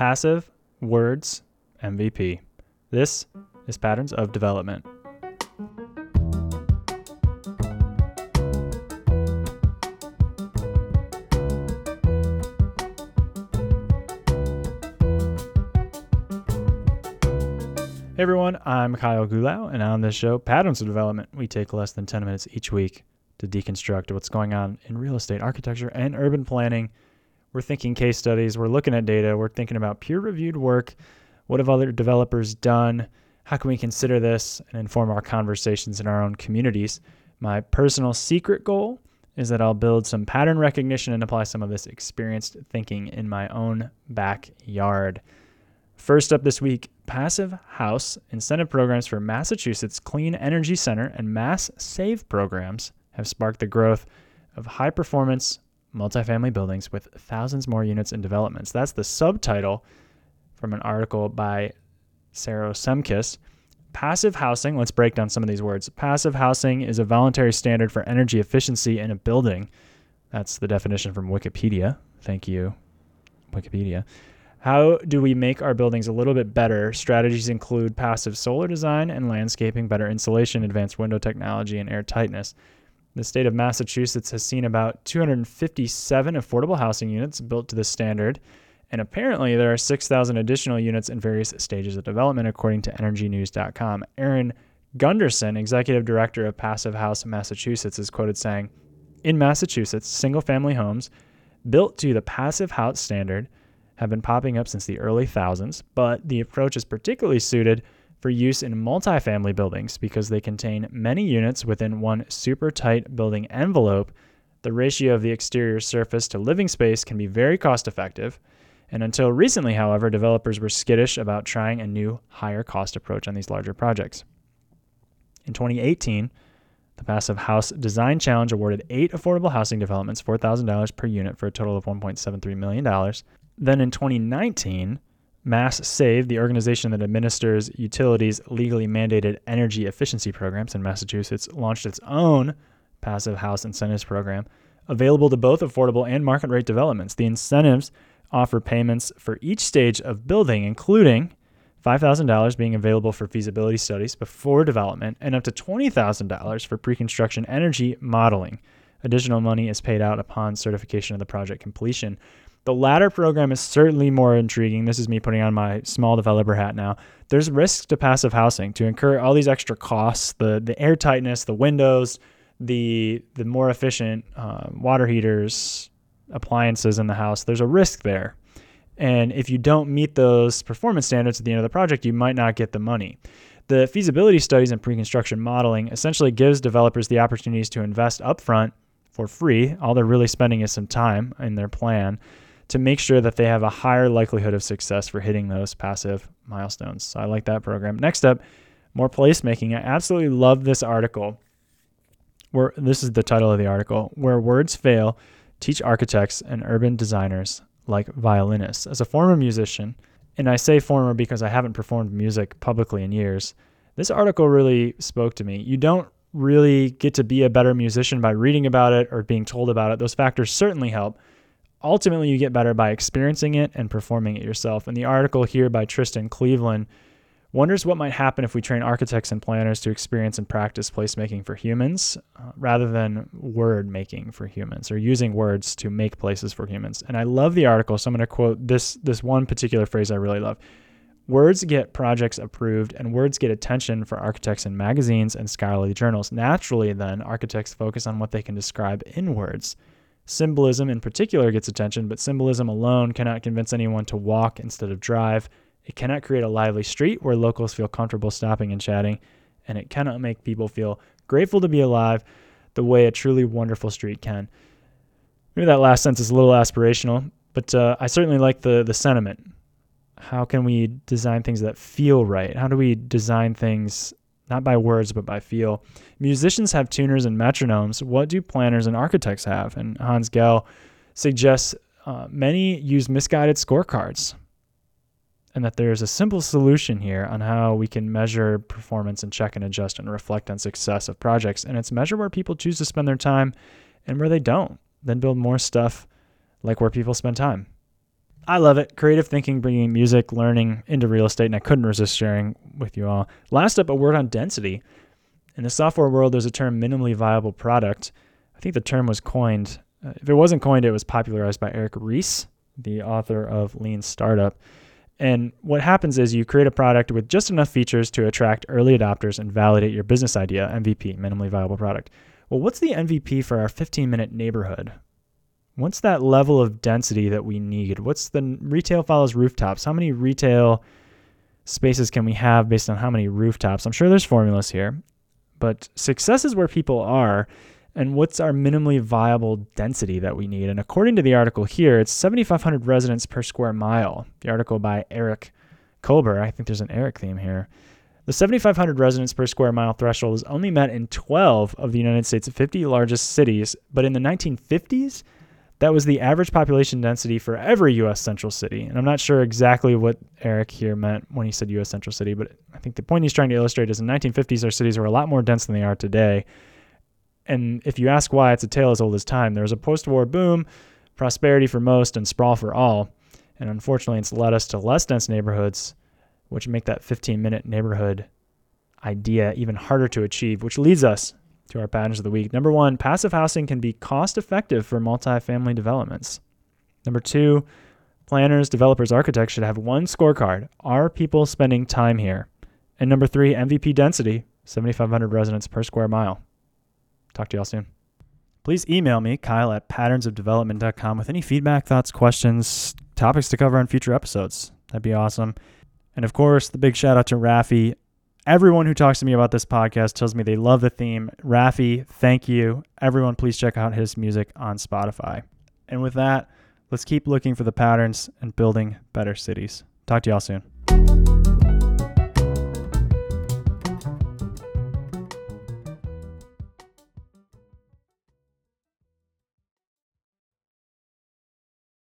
Passive Words MVP. This is Patterns of Development. Hey everyone, I'm Kyle Gulau, and on this show, Patterns of Development, we take less than 10 minutes each week to deconstruct what's going on in real estate, architecture, and urban planning. We're thinking case studies, we're looking at data, we're thinking about peer reviewed work. What have other developers done? How can we consider this and inform our conversations in our own communities? My personal secret goal is that I'll build some pattern recognition and apply some of this experienced thinking in my own backyard. First up this week, Passive House incentive programs for Massachusetts Clean Energy Center and Mass Save programs have sparked the growth of high performance multifamily buildings with thousands more units and developments. That's the subtitle from an article by Sarah Shemkus. Passive housing, let's break down some of these words. Passive housing is a voluntary standard for energy efficiency in a building. That's the definition from Wikipedia. Thank you, Wikipedia. How do we make our buildings a little bit better? Strategies include passive solar design and landscaping, better insulation, advanced window technology, and air tightness. The state of Massachusetts has seen about 257 affordable housing units built to the standard, and apparently there are 6,000 additional units in various stages of development, according to EnergyNews.com. Aaron Gunderson, executive director of Passive House Massachusetts, is quoted saying, In Massachusetts, single family homes built to the Passive House standard have been popping up since the early thousands, but the approach is particularly suited for use in multifamily buildings because they contain many units within one super tight building envelope. The ratio of the exterior surface to living space can be very cost effective. And until recently, however, developers were skittish about trying a new, higher cost approach on these larger projects. In 2018, the Passive House Design Challenge awarded eight affordable housing developments $4,000 per unit for a total of $1.73 million. Then in 2019, Mass Save, the organization that administers utilities' legally mandated energy efficiency programs in Massachusetts, launched its own passive house incentives program available to both affordable and market rate developments. The incentives offer payments for each stage of building, including $5,000 being available for feasibility studies before development and up to $20,000 for pre construction energy modeling. Additional money is paid out upon certification of the project completion. The latter program is certainly more intriguing. This is me putting on my small developer hat now. There's risks to passive housing to incur all these extra costs, the the air tightness, the windows, the the more efficient uh, water heaters, appliances in the house. There's a risk there, and if you don't meet those performance standards at the end of the project, you might not get the money. The feasibility studies and pre-construction modeling essentially gives developers the opportunities to invest upfront for free. All they're really spending is some time in their plan to make sure that they have a higher likelihood of success for hitting those passive milestones. So I like that program. Next up, more placemaking. I absolutely love this article. Where this is the title of the article, where words fail, teach architects and urban designers like violinists. As a former musician, and I say former because I haven't performed music publicly in years, this article really spoke to me. You don't really get to be a better musician by reading about it or being told about it. Those factors certainly help, ultimately you get better by experiencing it and performing it yourself. And the article here by Tristan Cleveland wonders what might happen if we train architects and planners to experience and practice placemaking for humans uh, rather than word making for humans or using words to make places for humans. And I love the article, so I'm going to quote this this one particular phrase I really love. Words get projects approved and words get attention for architects in magazines and scholarly journals. Naturally, then, architects focus on what they can describe in words. Symbolism in particular gets attention, but symbolism alone cannot convince anyone to walk instead of drive. It cannot create a lively street where locals feel comfortable stopping and chatting, and it cannot make people feel grateful to be alive the way a truly wonderful street can. Maybe that last sentence is a little aspirational, but uh, I certainly like the the sentiment. How can we design things that feel right? How do we design things not by words, but by feel. Musicians have tuners and metronomes. What do planners and architects have? And Hans Gehl suggests uh, many use misguided scorecards, and that there's a simple solution here on how we can measure performance and check and adjust and reflect on success of projects. And it's measure where people choose to spend their time and where they don't, then build more stuff like where people spend time. I love it. Creative thinking, bringing music, learning into real estate, and I couldn't resist sharing with you all. Last up, a word on density. In the software world, there's a term minimally viable product. I think the term was coined. Uh, if it wasn't coined, it was popularized by Eric Ries, the author of Lean Startup. And what happens is you create a product with just enough features to attract early adopters and validate your business idea, MVP, minimally viable product. Well, what's the MVP for our 15 minute neighborhood? What's that level of density that we need? What's the retail follows rooftops? How many retail spaces can we have based on how many rooftops? I'm sure there's formulas here, but success is where people are. And what's our minimally viable density that we need? And according to the article here, it's 7,500 residents per square mile. The article by Eric Kober. I think there's an Eric theme here. The 7,500 residents per square mile threshold is only met in 12 of the United States' 50 largest cities, but in the 1950s, that was the average population density for every U.S. central city. And I'm not sure exactly what Eric here meant when he said U.S. central city, but I think the point he's trying to illustrate is in the 1950s, our cities were a lot more dense than they are today. And if you ask why, it's a tale as old as time. There was a post war boom, prosperity for most, and sprawl for all. And unfortunately, it's led us to less dense neighborhoods, which make that 15 minute neighborhood idea even harder to achieve, which leads us to our patterns of the week. Number one, passive housing can be cost effective for multifamily developments. Number two, planners, developers, architects should have one scorecard. Are people spending time here? And number three, MVP density, 7,500 residents per square mile. Talk to y'all soon. Please email me, Kyle at patternsofdevelopment.com, with any feedback, thoughts, questions, topics to cover on future episodes. That'd be awesome. And of course, the big shout out to Rafi Everyone who talks to me about this podcast tells me they love the theme. Rafi, thank you. Everyone, please check out his music on Spotify. And with that, let's keep looking for the patterns and building better cities. Talk to y'all soon.